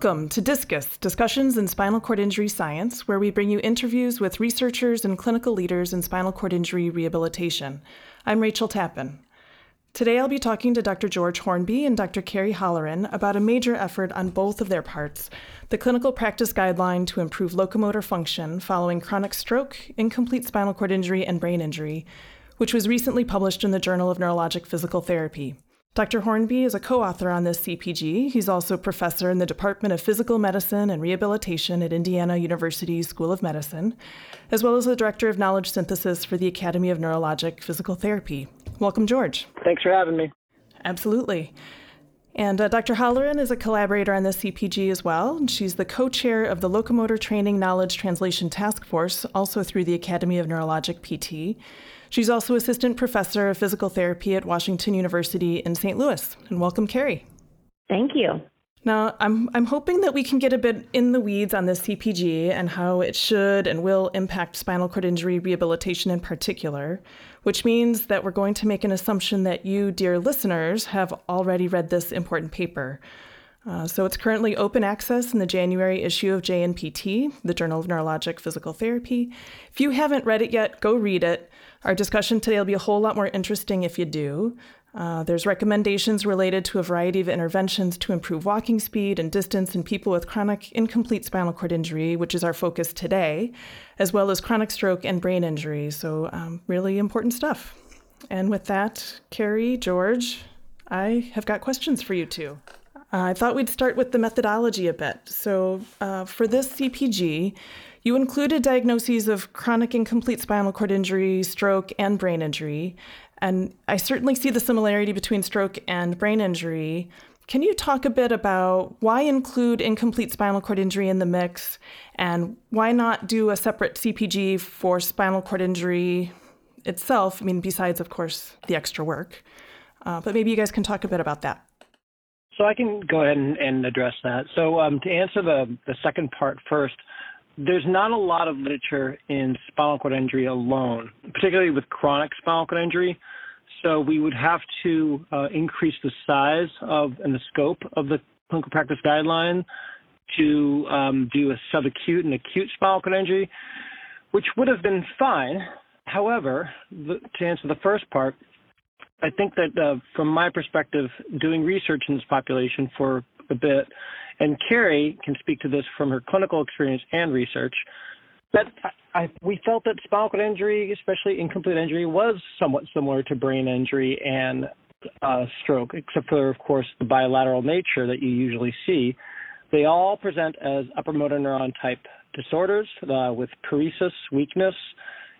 Welcome to Discus Discussions in Spinal Cord Injury Science, where we bring you interviews with researchers and clinical leaders in spinal cord injury rehabilitation. I'm Rachel Tappan. Today I'll be talking to Dr. George Hornby and Dr. Carey Holleran about a major effort on both of their parts the Clinical Practice Guideline to Improve Locomotor Function Following Chronic Stroke, Incomplete Spinal Cord Injury, and Brain Injury, which was recently published in the Journal of Neurologic Physical Therapy. Dr. Hornby is a co author on this CPG. He's also a professor in the Department of Physical Medicine and Rehabilitation at Indiana University School of Medicine, as well as the Director of Knowledge Synthesis for the Academy of Neurologic Physical Therapy. Welcome, George. Thanks for having me. Absolutely. And uh, Dr. Holleran is a collaborator on the CPG as well. She's the co chair of the Locomotor Training Knowledge Translation Task Force, also through the Academy of Neurologic PT. She's also assistant professor of physical therapy at Washington University in St. Louis. And welcome, Carey. Thank you. Now, I'm, I'm hoping that we can get a bit in the weeds on this CPG and how it should and will impact spinal cord injury rehabilitation in particular, which means that we're going to make an assumption that you, dear listeners, have already read this important paper. Uh, so it's currently open access in the January issue of JNPT, the Journal of Neurologic Physical Therapy. If you haven't read it yet, go read it. Our discussion today will be a whole lot more interesting if you do. Uh, there's recommendations related to a variety of interventions to improve walking speed and distance in people with chronic incomplete spinal cord injury, which is our focus today, as well as chronic stroke and brain injury. So, um, really important stuff. And with that, Carey, George, I have got questions for you too. Uh, I thought we'd start with the methodology a bit. So, uh, for this CPG, you included diagnoses of chronic incomplete spinal cord injury, stroke, and brain injury. And I certainly see the similarity between stroke and brain injury. Can you talk a bit about why include incomplete spinal cord injury in the mix and why not do a separate CPG for spinal cord injury itself? I mean, besides, of course, the extra work. Uh, but maybe you guys can talk a bit about that. So I can go ahead and, and address that. So um, to answer the, the second part first, there's not a lot of literature in spinal cord injury alone, particularly with chronic spinal cord injury. So we would have to uh, increase the size of and the scope of the clinical practice guideline to um, do a subacute and acute spinal cord injury, which would have been fine. However, the, to answer the first part, I think that uh, from my perspective, doing research in this population for a bit, and Carey can speak to this from her clinical experience and research. That I, we felt that spinal cord injury, especially incomplete injury, was somewhat similar to brain injury and uh, stroke, except for, of course, the bilateral nature that you usually see. They all present as upper motor neuron type disorders uh, with paresis, weakness,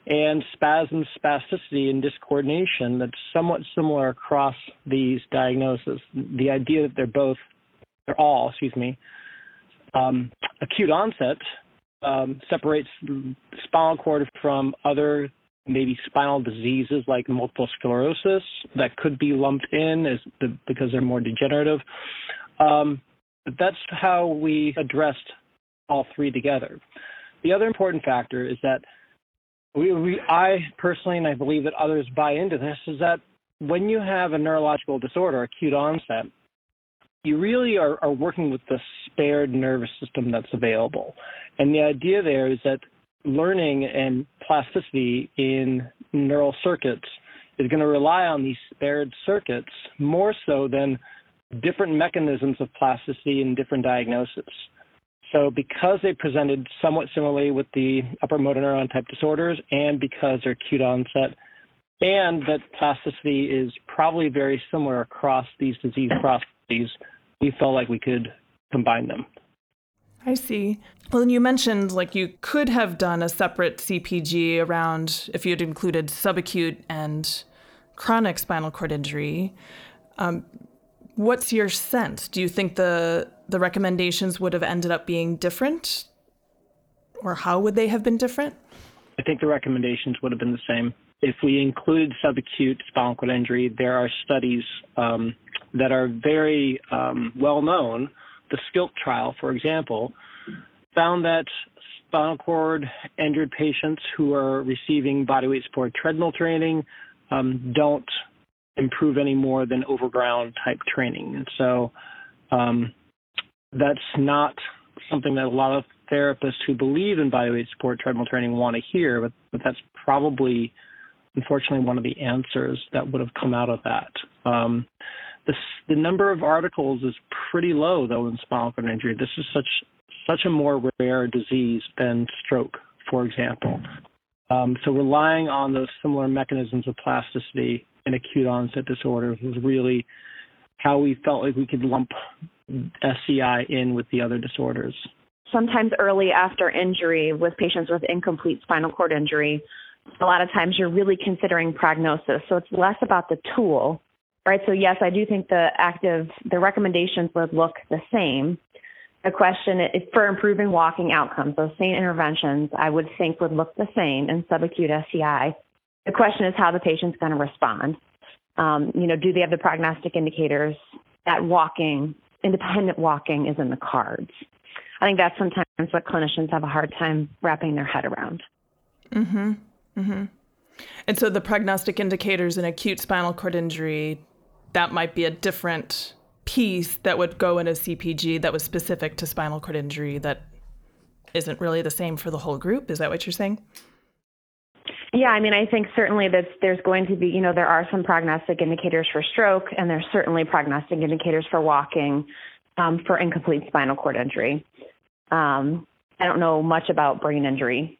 and spasm, spasticity, and discoordination that's somewhat similar across these diagnoses. The idea that they're both they're all, excuse me, um, acute onset um, separates spinal cord from other maybe spinal diseases like multiple sclerosis that could be lumped in as the, because they're more degenerative. Um, that's how we addressed all three together. The other important factor is that we, we, I personally, and I believe that others buy into this, is that when you have a neurological disorder, acute onset, you really are, are working with the spared nervous system that's available. And the idea there is that learning and plasticity in neural circuits is going to rely on these spared circuits more so than different mechanisms of plasticity in different diagnoses. So because they presented somewhat similarly with the upper motor neuron type disorders and because they're acute onset, and that plasticity is probably very similar across these disease processes, we felt like we could combine them. I see. Well, and you mentioned like you could have done a separate CPG around if you had included subacute and chronic spinal cord injury. Um, what's your sense? Do you think the the recommendations would have ended up being different, or how would they have been different? I think the recommendations would have been the same. If we include subacute spinal cord injury, there are studies um, that are very um, well known. The SCILT trial, for example, found that spinal cord injured patients who are receiving bodyweight support treadmill training um, don't improve any more than overground type training. And so um, that's not something that a lot of therapists who believe in body weight support treadmill training want to hear, but, but that's probably, unfortunately, one of the answers that would have come out of that. Um, the, the number of articles is pretty low, though, in spinal cord injury. This is such such a more rare disease than stroke, for example. Um, so relying on those similar mechanisms of plasticity in acute onset disorders was really how we felt like we could lump SCI in with the other disorders sometimes early after injury with patients with incomplete spinal cord injury, a lot of times you're really considering prognosis. So it's less about the tool, right? So yes, I do think the active, the recommendations would look the same. The question is for improving walking outcomes, those same interventions I would think would look the same in subacute SCI. The question is how the patient's going to respond. Um, you know, do they have the prognostic indicators that walking, independent walking is in the cards? I think that's sometimes what clinicians have a hard time wrapping their head around. Mm-hmm. Mm-hmm. And so the prognostic indicators in acute spinal cord injury, that might be a different piece that would go in a CPG that was specific to spinal cord injury that isn't really the same for the whole group. Is that what you're saying? Yeah, I mean, I think certainly that there's going to be, you know, there are some prognostic indicators for stroke, and there's certainly prognostic indicators for walking um, for incomplete spinal cord injury. Um, I don't know much about brain injury,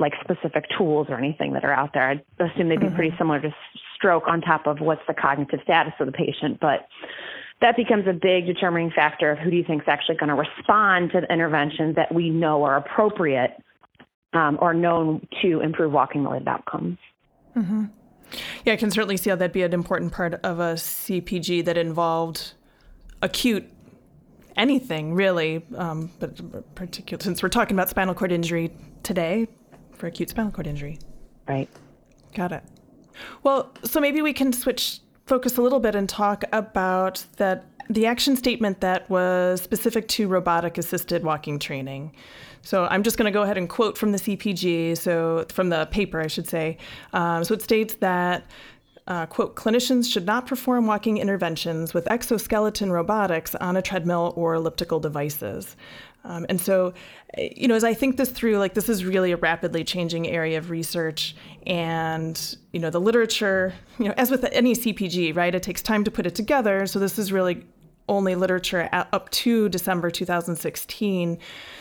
like specific tools or anything that are out there. I assume they'd be mm-hmm. pretty similar to stroke on top of what's the cognitive status of the patient. But that becomes a big determining factor of who do you think is actually going to respond to the interventions that we know are appropriate um, or known to improve walking related outcomes. Mm-hmm. Yeah, I can certainly see how that'd be an important part of a CPG that involved acute anything really, um, but particular since we're talking about spinal cord injury today for acute spinal cord injury. Right. Got it. Well, so maybe we can switch focus a little bit and talk about that the action statement that was specific to robotic assisted walking training. So I'm just going to go ahead and quote from the CPG, so from the paper, I should say. Um, so it states that uh, quote, clinicians should not perform walking interventions with exoskeleton robotics on a treadmill or elliptical devices. Um, and so, you know, as I think this through, like this is really a rapidly changing area of research, and you know, the literature, you know, as with any CPG, right, it takes time to put it together. So this is really only literature up to December 2016.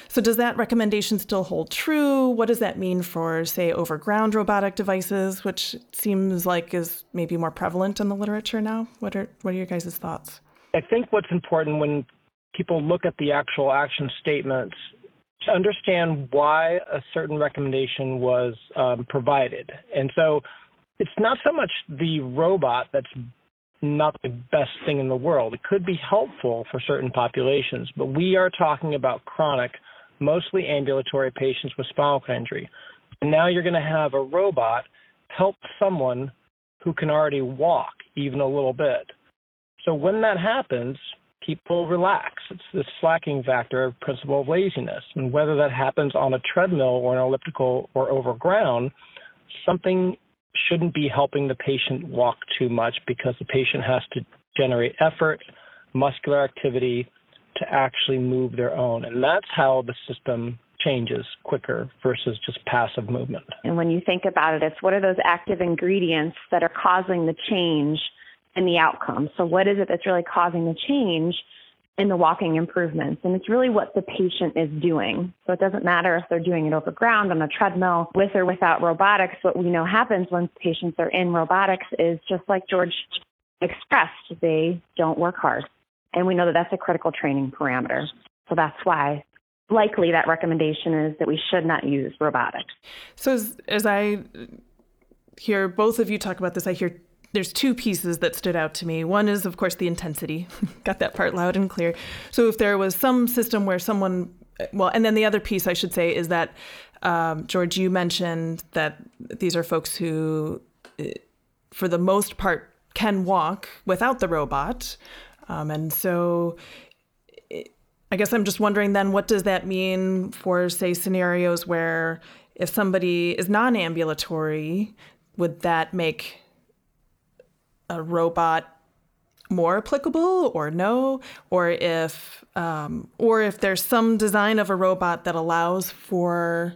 So, does that recommendation still hold true? What does that mean for, say, overground robotic devices, which seems like is maybe more prevalent in the literature now? What are what are your guys' thoughts? I think what's important when people look at the actual action statements to understand why a certain recommendation was um, provided. And so it's not so much the robot that's not the best thing in the world. It could be helpful for certain populations, but we are talking about chronic, mostly ambulatory patients with spinal cord injury. And now you're going to have a robot help someone who can already walk even a little bit. So when that happens, people relax. It's the slacking factor of principle of laziness. And whether that happens on a treadmill or an elliptical or over ground, something shouldn't be helping the patient walk too much because the patient has to generate effort, muscular activity to actually move their own. And that's how the system changes quicker versus just passive movement. And when you think about it, it's what are those active ingredients that are causing the change in the outcome? So, what is it that's really causing the change? In the walking improvements. And it's really what the patient is doing. So it doesn't matter if they're doing it over ground on a treadmill with or without robotics. What we know happens when patients are in robotics is just like George expressed, they don't work hard. And we know that that's a critical training parameter. So that's why likely that recommendation is that we should not use robotics. So as, as I hear both of you talk about this, I hear there's two pieces that stood out to me. One is, of course, the intensity. Got that part loud and clear. So if there was some system where someone, well, and then the other piece I should say is that, um, George, you mentioned that these are folks who, eh, for the most part, can walk without the robot. Um, and so I guess I'm just wondering then, what does that mean for, say, scenarios where if somebody is non ambulatory, would that make a robot more applicable or no, or if um, or if there's some design of a robot that allows for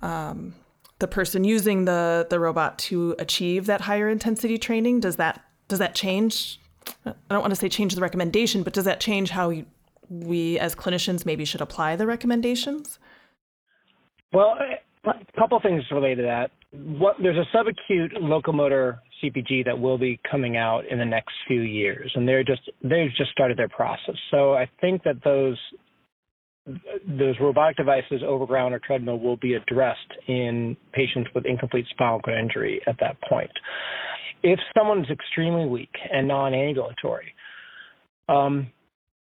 um, the person using the the robot to achieve that higher intensity training. Does that does that change? I don't want to say change the recommendation, but does that change how we, we as clinicians maybe should apply the recommendations? Well, a couple things related to that. What, there's a subacute locomotor CPG that will be coming out in the next few years, and they're just they've just started their process. So I think that those those robotic devices over ground or treadmill will be addressed in patients with incomplete spinal cord injury at that point. If someone's extremely weak and non-ambulatory, um,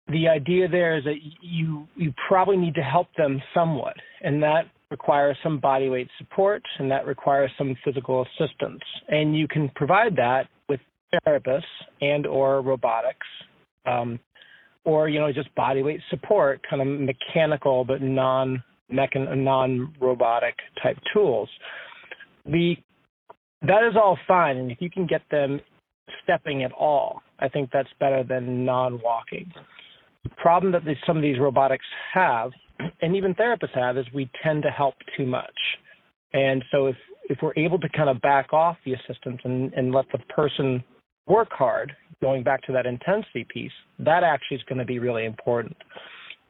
the idea there is that you you probably need to help them somewhat, and that requires some body weight support and that requires some physical assistance. And you can provide that with therapists and or robotics, um, or you know just body weight support, kind of mechanical but non non robotic type tools. The that is all fine, and if you can get them stepping at all, I think that's better than non-walking. The problem that some of these robotics have and even therapists have is we tend to help too much. And so if if we're able to kind of back off the assistance and, and let the person work hard, going back to that intensity piece, that actually is going to be really important.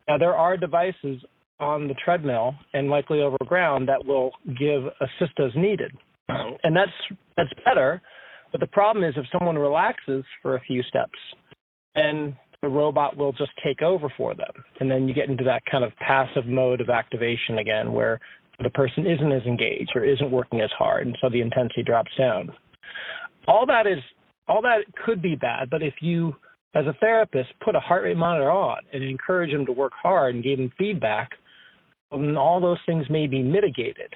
Now there are devices on the treadmill and likely over ground that will give assist as needed. And that's that's better. But the problem is if someone relaxes for a few steps and the robot will just take over for them. And then you get into that kind of passive mode of activation again where the person isn't as engaged or isn't working as hard and so the intensity drops down. All that is all that could be bad, but if you as a therapist put a heart rate monitor on and encourage them to work hard and give them feedback, then all those things may be mitigated.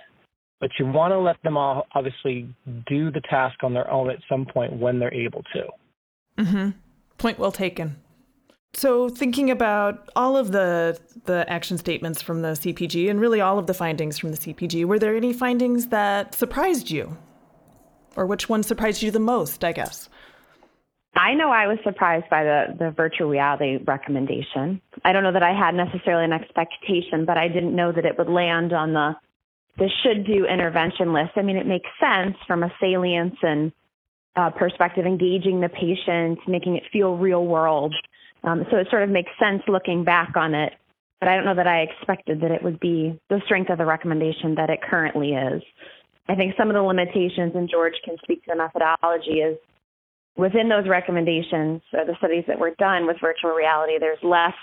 But you want to let them all obviously do the task on their own at some point when they're able to. Mm-hmm. Point well taken. So, thinking about all of the the action statements from the CPG and really all of the findings from the CPG, were there any findings that surprised you, or which one surprised you the most? I guess. I know I was surprised by the the virtual reality recommendation. I don't know that I had necessarily an expectation, but I didn't know that it would land on the the should do intervention list. I mean, it makes sense from a salience and uh, perspective, engaging the patient, making it feel real world. Um, so it sort of makes sense looking back on it, but I don't know that I expected that it would be the strength of the recommendation that it currently is. I think some of the limitations, and George can speak to the methodology, is within those recommendations or the studies that were done with virtual reality, there's less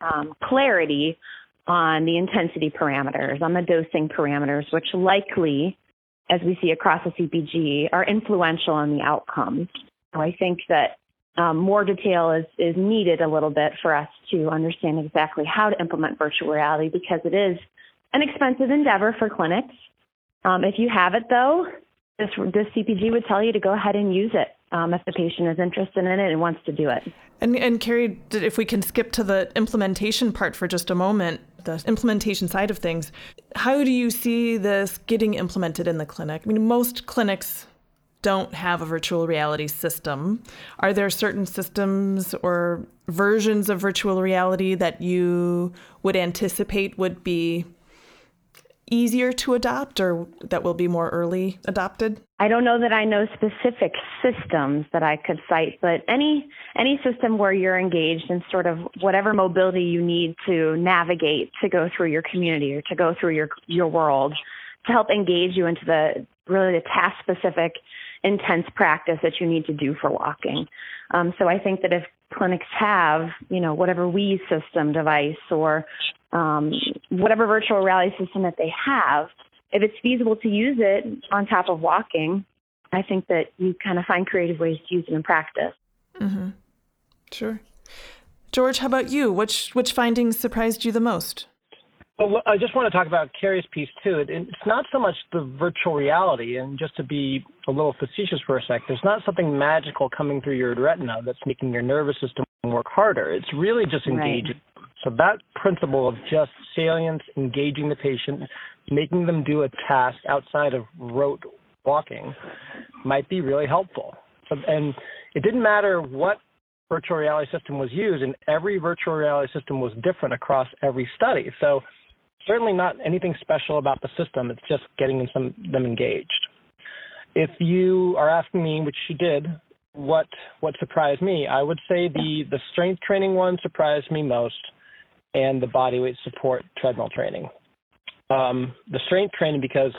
um, clarity on the intensity parameters, on the dosing parameters, which likely, as we see across the CPG, are influential on the outcomes. So I think that um, more detail is, is needed a little bit for us to understand exactly how to implement virtual reality because it is an expensive endeavor for clinics. Um, if you have it, though, this, this CPG would tell you to go ahead and use it um, if the patient is interested in it and wants to do it. And, and Carey, if we can skip to the implementation part for just a moment, the implementation side of things, how do you see this getting implemented in the clinic? I mean, most clinics don't have a virtual reality system. Are there certain systems or versions of virtual reality that you would anticipate would be easier to adopt or that will be more early adopted? I don't know that I know specific systems that I could cite, but any any system where you're engaged in sort of whatever mobility you need to navigate to go through your community or to go through your your world to help engage you into the really the task specific intense practice that you need to do for walking. Um, so I think that if clinics have, you know, whatever Wii system device or um, whatever virtual reality system that they have, if it's feasible to use it on top of walking, I think that you kind of find creative ways to use it in practice. Mm-hmm. Sure. George, how about you? Which which findings surprised you the most? Well, I just want to talk about Carey's piece too. It's not so much the virtual reality, and just to be a little facetious for a sec, there's not something magical coming through your retina that's making your nervous system work harder. It's really just engaging. Right. So that principle of just salience, engaging the patient, making them do a task outside of rote walking, might be really helpful. And it didn't matter what virtual reality system was used, and every virtual reality system was different across every study. So certainly not anything special about the system. It's just getting some, them engaged. If you are asking me, which you did, what what surprised me, I would say the the strength training one surprised me most, and the body weight support treadmill training. Um, the strength training because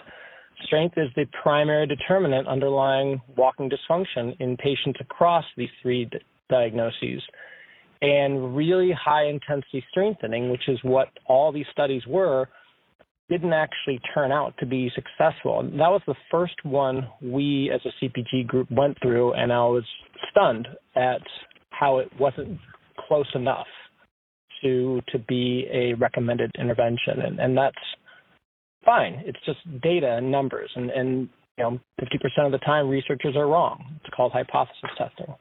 strength is the primary determinant underlying walking dysfunction in patients across these three d- diagnoses. And really high intensity strengthening, which is what all these studies were, didn't actually turn out to be successful. And that was the first one we as a CPG group went through, and I was stunned at how it wasn't close enough to to be a recommended intervention. And, and that's fine. It's just data and numbers, and, and you know, 50% of the time researchers are wrong. It's called hypothesis testing.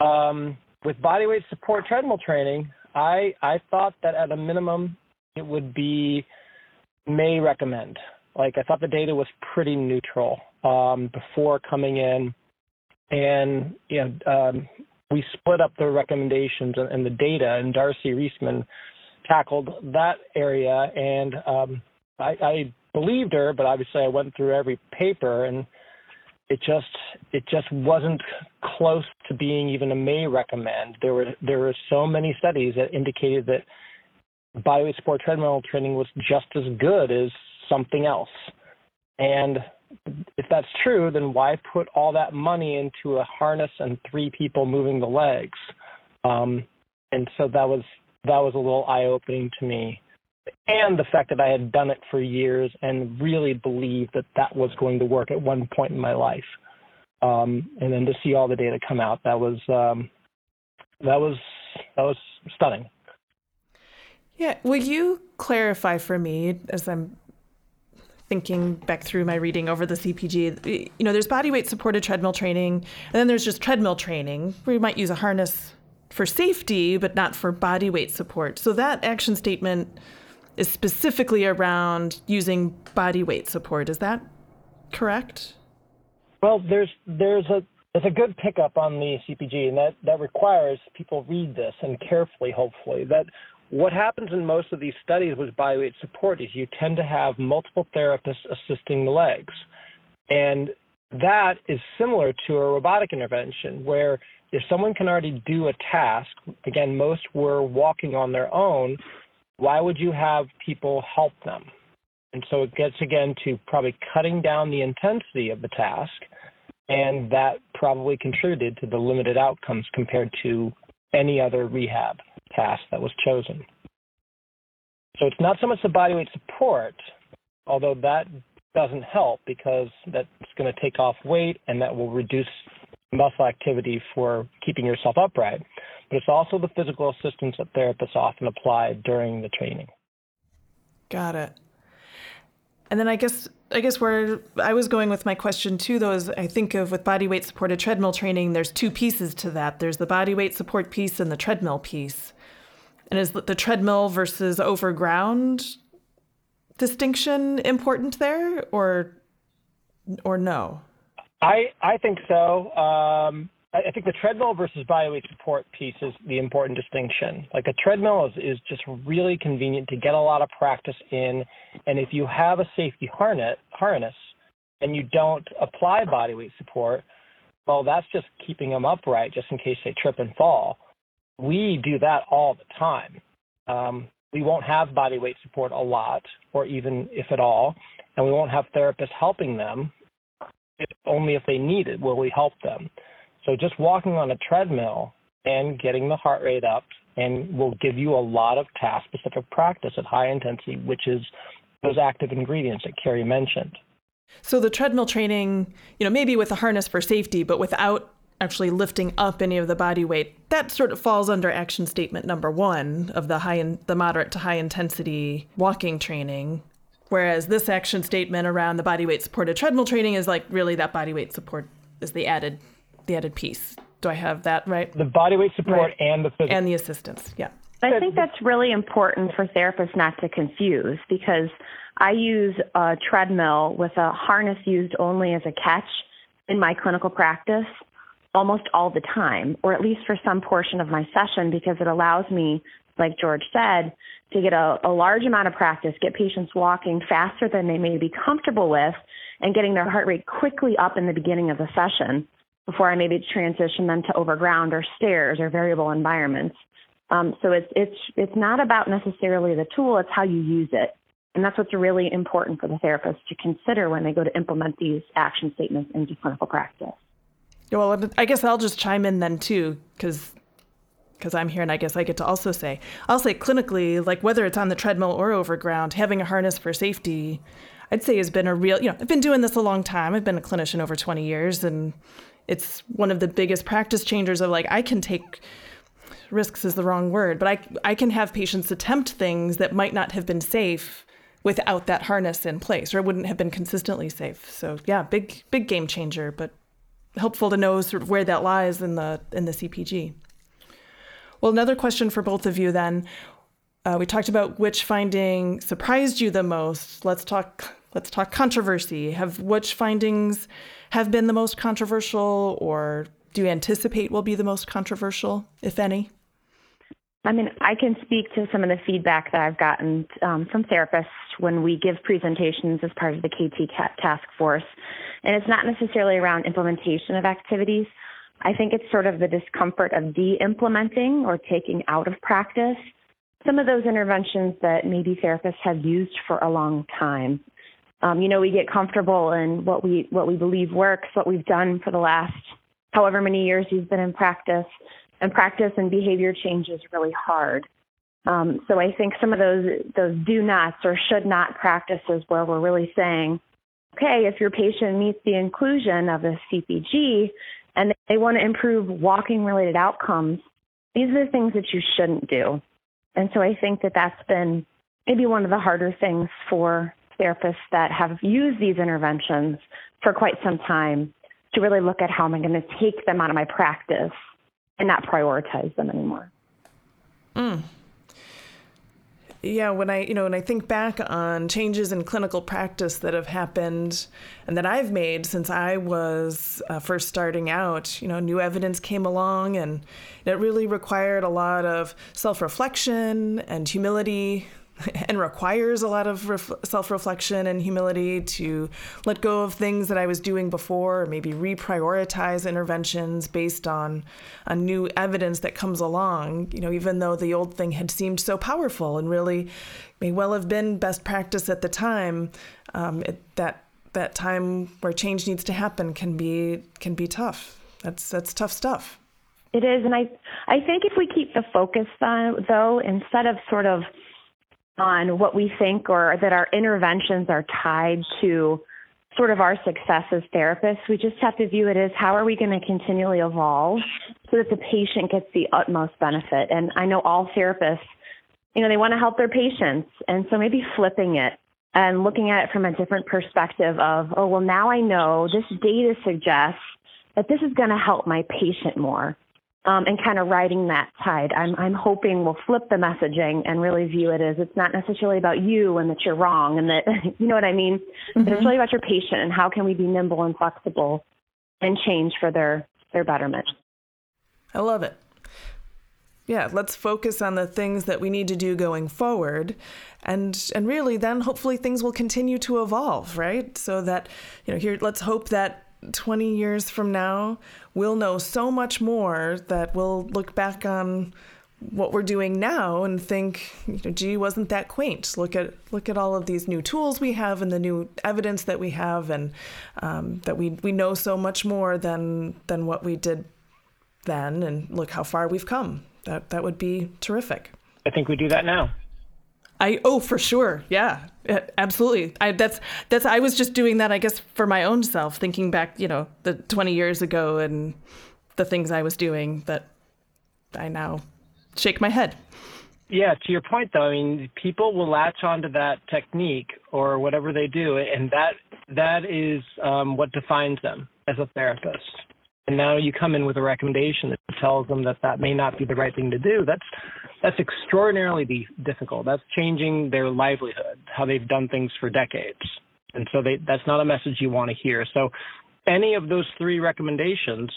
Um, with bodyweight support treadmill training, I I thought that at a minimum it would be may recommend. Like I thought the data was pretty neutral um, before coming in, and you know um, we split up the recommendations and, and, the data, and Darcy Reisman tackled that area, and um, I, I believed her, but obviously I went through every paper and it just it just wasn't close to being even a may recommend. There were there were so many studies that indicated that bodyweight support treadmill training was just as good as something else. And if that's true, then why put all that money into a harness and three people moving the legs? Um, and so that was that was a little eye opening to me. And the fact that I had done it for years and really believed that that was going to work at one point in my life. Um, and then to see all the data come out, that was um, that was that was stunning. Yeah. Will you clarify for me as I'm thinking back through my reading over the CPG? You know, there's body weight supported treadmill training, and then there's just treadmill training where you might use a harness for safety, but not for body weight support. So that action statement is specifically around using body weight support. Is that correct? Well, there's there's a there's a good pickup on the CPG, and that that requires people read this and carefully, hopefully. That what happens in most of these studies with body weight support is you tend to have multiple therapists assisting the legs. And that is similar to a robotic intervention where if someone can already do a task, again, most were walking on their own, why would you have people help them? And so it gets again to probably cutting down the intensity of the task, and that probably contributed to the limited outcomes compared to any other rehab task that was chosen. So it's not so much the bodyweight support, although that doesn't help because that's going to take off weight and that will reduce muscle activity for keeping yourself upright. But it's also the physical assistance that therapists often apply during the training. Got it. And then I guess I guess where I was going with my question too, though, is I think of with body weight supported treadmill training, there's two pieces to that. There's the body weight support piece and the treadmill piece. And is the treadmill versus overground distinction important there, or or no? I I think so. Um, I think the treadmill versus bodyweight support piece is the important distinction. Like a treadmill is, is just really convenient to get a lot of practice in, and if you have a safety harness, harness and you don't apply bodyweight support, well, that's just keeping them upright just in case they trip and fall. We do that all the time. Um, we won't have bodyweight support a lot, or even if at all, and we won't have therapists helping them. If, only if they need it will we help them. So just walking on a treadmill and getting the heart rate up and will give you a lot of task specific practice at high intensity, which is those active ingredients that Carey mentioned. So the treadmill training, you know, maybe with a harness for safety, but without actually lifting up any of the body weight, that sort of falls under action statement number one of the high in, the moderate to high intensity walking training. Whereas this action statement around the body weight supported treadmill training is like really that body weight support is the added the added piece. Do I have that right? The body weight support right. and the physical. and the assistance. Yeah. I think that's really important for therapists not to confuse because I use a treadmill with a harness used only as a catch in my clinical practice. almost all the time, or at least for some portion of my session, because it allows me, like George said, to get a, a large amount of practice, get patients walking faster than they may be comfortable with, and getting their heart rate quickly up in the beginning of the session before I maybe transition them to overground or stairs or variable environments. Um, so it's it's it's not about necessarily the tool; it's how you use it, and that's what's really important for the therapist to consider when they go to implement these action statements into clinical practice. Well, I guess I'll just chime in then too, because because I'm here and I guess I get to also say, I'll say clinically, like whether it's on the treadmill or overground, having a harness for safety, I'd say has been a real, you know, I've been doing this a long time. I've been a clinician over 20 years and it's one of the biggest practice changers of like, I can take risks is the wrong word, but I, I can have patients attempt things that might not have been safe without that harness in place or it wouldn't have been consistently safe. So yeah, big, big game changer, but helpful to know sort of where that lies in the, in the CPG. Well, another question for both of you then. Uh, we talked about which finding surprised you the most. Let's talk. Let's talk controversy. Have which findings have been the most controversial, or do you anticipate will be the most controversial, if any? I mean, I can speak to some of the feedback that I've gotten um, from therapists when we give presentations as part of the KT task force. And it's not necessarily around implementation of activities. I think it's sort of the discomfort of de implementing or taking out of practice some of those interventions that maybe therapists have used for a long time. Um, you know, we get comfortable in what we what we believe works, what we've done for the last however many years you've been in practice, and practice and behavior change is really hard. Um, so I think some of those those do nots or should not practices where we're really saying, okay, if your patient meets the inclusion of a CPG and they want to improve walking related outcomes, these are the things that you shouldn't do. And so I think that that's been maybe one of the harder things for therapists that have used these interventions for quite some time to really look at how am I going to take them out of my practice and not prioritize them anymore. Mm. Yeah, when I you know when I think back on changes in clinical practice that have happened and that I've made since I was uh, first starting out, you know, new evidence came along and it really required a lot of self-reflection and humility and requires a lot of ref- self reflection and humility to let go of things that I was doing before, or maybe reprioritize interventions based on a new evidence that comes along. You know, even though the old thing had seemed so powerful and really may well have been best practice at the time, um, it, that that time where change needs to happen can be can be tough. That's that's tough stuff. It is, and I I think if we keep the focus though, instead of sort of on what we think or that our interventions are tied to sort of our success as therapists. We just have to view it as how are we going to continually evolve so that the patient gets the utmost benefit. And I know all therapists, you know, they want to help their patients. And so maybe flipping it and looking at it from a different perspective of, oh, well, now I know this data suggests that this is going to help my patient more um, and kind of riding that tide. I'm, I'm hoping we'll flip the messaging and really view it as it's not necessarily about you and that you're wrong and that, you know what I mean? Mm-hmm. But it's really about your patient and how can we be nimble and flexible and change for their, their betterment. I love it. Yeah, let's focus on the things that we need to do going forward and and really then hopefully things will continue to evolve, right? So that you know, here let's hope that 20 years from now, we'll know so much more that we'll look back on what we're doing now and think, you know, gee, wasn't that quaint? Look at look at all of these new tools we have and the new evidence that we have, and um, that we we know so much more than than what we did then. And look how far we've come. That that would be terrific. I think we do that now. I oh for sure yeah absolutely I that's that's I was just doing that I guess for my own self thinking back you know the 20 years ago and the things I was doing that I now shake my head. Yeah, to your point though, I mean people will latch onto that technique or whatever they do and that that is um, what defines them as a therapist. And now you come in with a recommendation that tells them that that may not be the right thing to do. That's that's extraordinarily difficult. That's changing their livelihood, how they've done things for decades. And so they, that's not a message you want to hear. So any of those three recommendations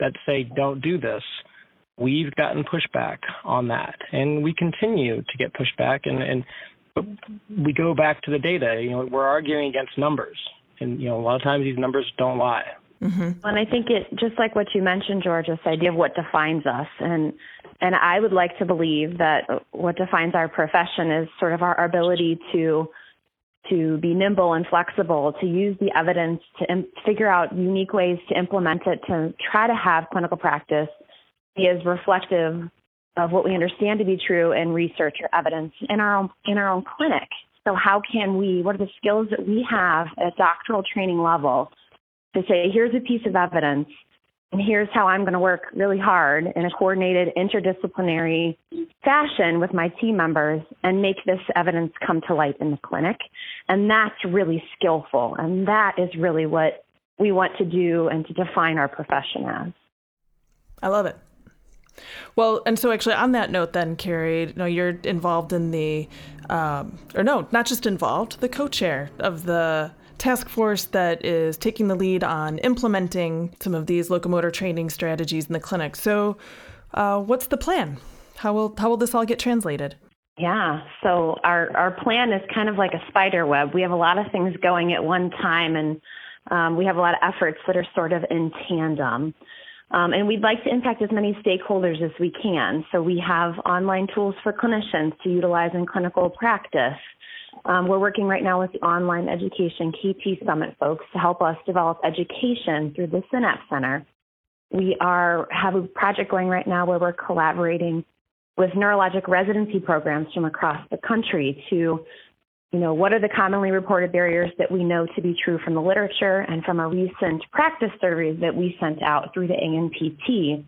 that say don't do this, we've gotten pushback on that, and we continue to get pushback. And, and we go back to the data. You know, we're arguing against numbers, and you know, a lot of times these numbers don't lie. Mm-hmm. And I think it just like what you mentioned, George, this idea of what defines us, and and I would like to believe that what defines our profession is sort of our ability to to be nimble and flexible, to use the evidence to Im- figure out unique ways to implement it, to try to have clinical practice be as reflective of what we understand to be true in research or evidence in our own in our own clinic. So how can we? What are the skills that we have at doctoral training level to say, here's a piece of evidence, and here's how I'm going to work really hard in a coordinated interdisciplinary fashion with my team members and make this evidence come to light in the clinic. And that's really skillful. And that is really what we want to do and to define our profession as. I love it. Well, and so actually on that note, then Carey, you know, you're involved in the, um, or no, not just involved, the co-chair of the task force that is taking the lead on implementing some of these locomotor training strategies in the clinic. So, uh, what's the plan? How will how will this all get translated? Yeah, so our our plan is kind of like a spider web. We have a lot of things going at one time, and um, we have a lot of efforts that are sort of in tandem. Um, and we'd like to impact as many stakeholders as we can. So we have online tools for clinicians to utilize in clinical practice. Um, we're working right now with the online education KT Summit folks to help us develop education through the Synapse Center. We are have a project going right now where we're collaborating with neurologic residency programs from across the country to, you know, what are the commonly reported barriers that we know to be true from the literature and from a recent practice survey that we sent out through the ANPT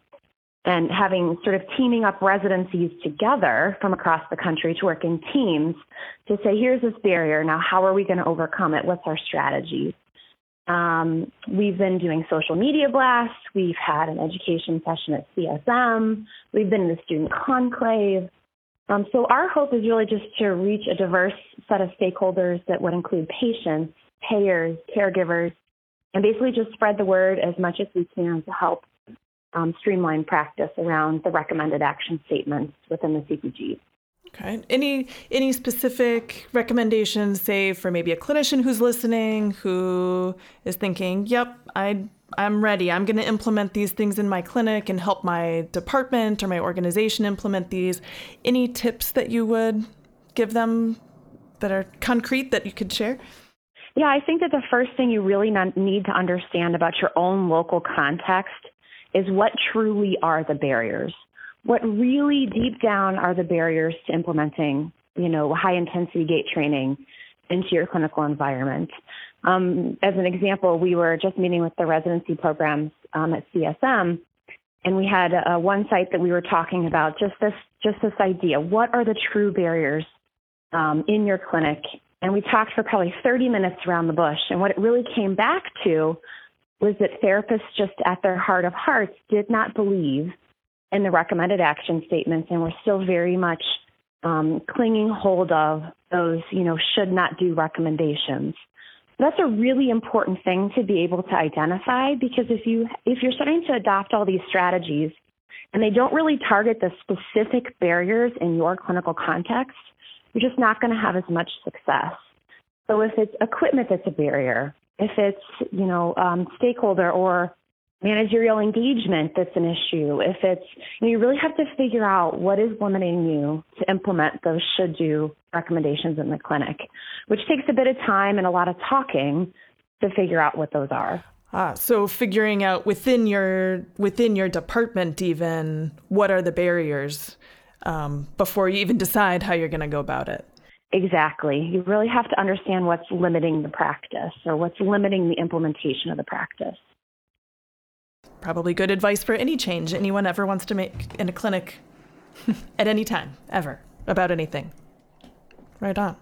and having sort of teaming up residencies together from across the country to work in teams to say, here's this barrier. Now, how are we going to overcome it? What's our strategy? Um, we've been doing social media blasts. We've had an education session at CSM. We've been in the student conclave. Um, so our hope is really just to reach a diverse set of stakeholders that would include patients, payers, caregivers, and basically just spread the word as much as we can to help um, streamline practice around the recommended action statements within the CPG. Okay. Any any specific recommendations, say for maybe a clinician who's listening, who is thinking, "Yep, I I'm ready. I'm going to implement these things in my clinic and help my department or my organization implement these." Any tips that you would give them that are concrete that you could share? Yeah, I think that the first thing you really need to understand about your own local context is what truly are the barriers. What really deep down are the barriers to implementing, you know, high intensity gait training into your clinical environment. Um, as an example, we were just meeting with the residency programs um, at CSM, and we had uh, one site that we were talking about just this just this idea: what are the true barriers um, in your clinic? And we talked for probably 30 minutes around the bush, and what it really came back to was that therapists just at their heart of hearts did not believe in the recommended action statements and were still very much um, clinging hold of those, you know, should not do recommendations. That's a really important thing to be able to identify because if you if you're starting to adopt all these strategies and they don't really target the specific barriers in your clinical context, you're just not going to have as much success. So if it's equipment that's a barrier, if it's you know um, stakeholder or managerial engagement that's an issue, if it's you, know, you really have to figure out what is limiting you to implement those should do recommendations in the clinic, which takes a bit of time and a lot of talking to figure out what those are. Ah, so figuring out within your within your department even what are the barriers um, before you even decide how you're going to go about it. Exactly. You really have to understand what's limiting the practice or what's limiting the implementation of the practice. Probably good advice for any change anyone ever wants to make in a clinic at any time, ever, about anything. Right on.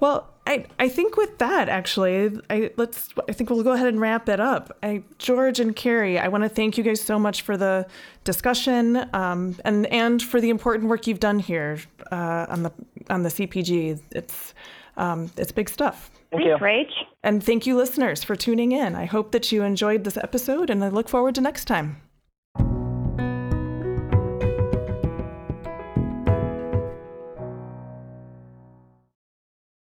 Well, I, I think with that actually, I let's I think we'll go ahead and wrap it up. I, George and Carey, I want to thank you guys so much for the discussion um, and and for the important work you've done here uh, on the on the CPG. It's um, it's big stuff. Thank Thanks, Rach. And thank you, listeners, for tuning in. I hope that you enjoyed this episode, and I look forward to next time.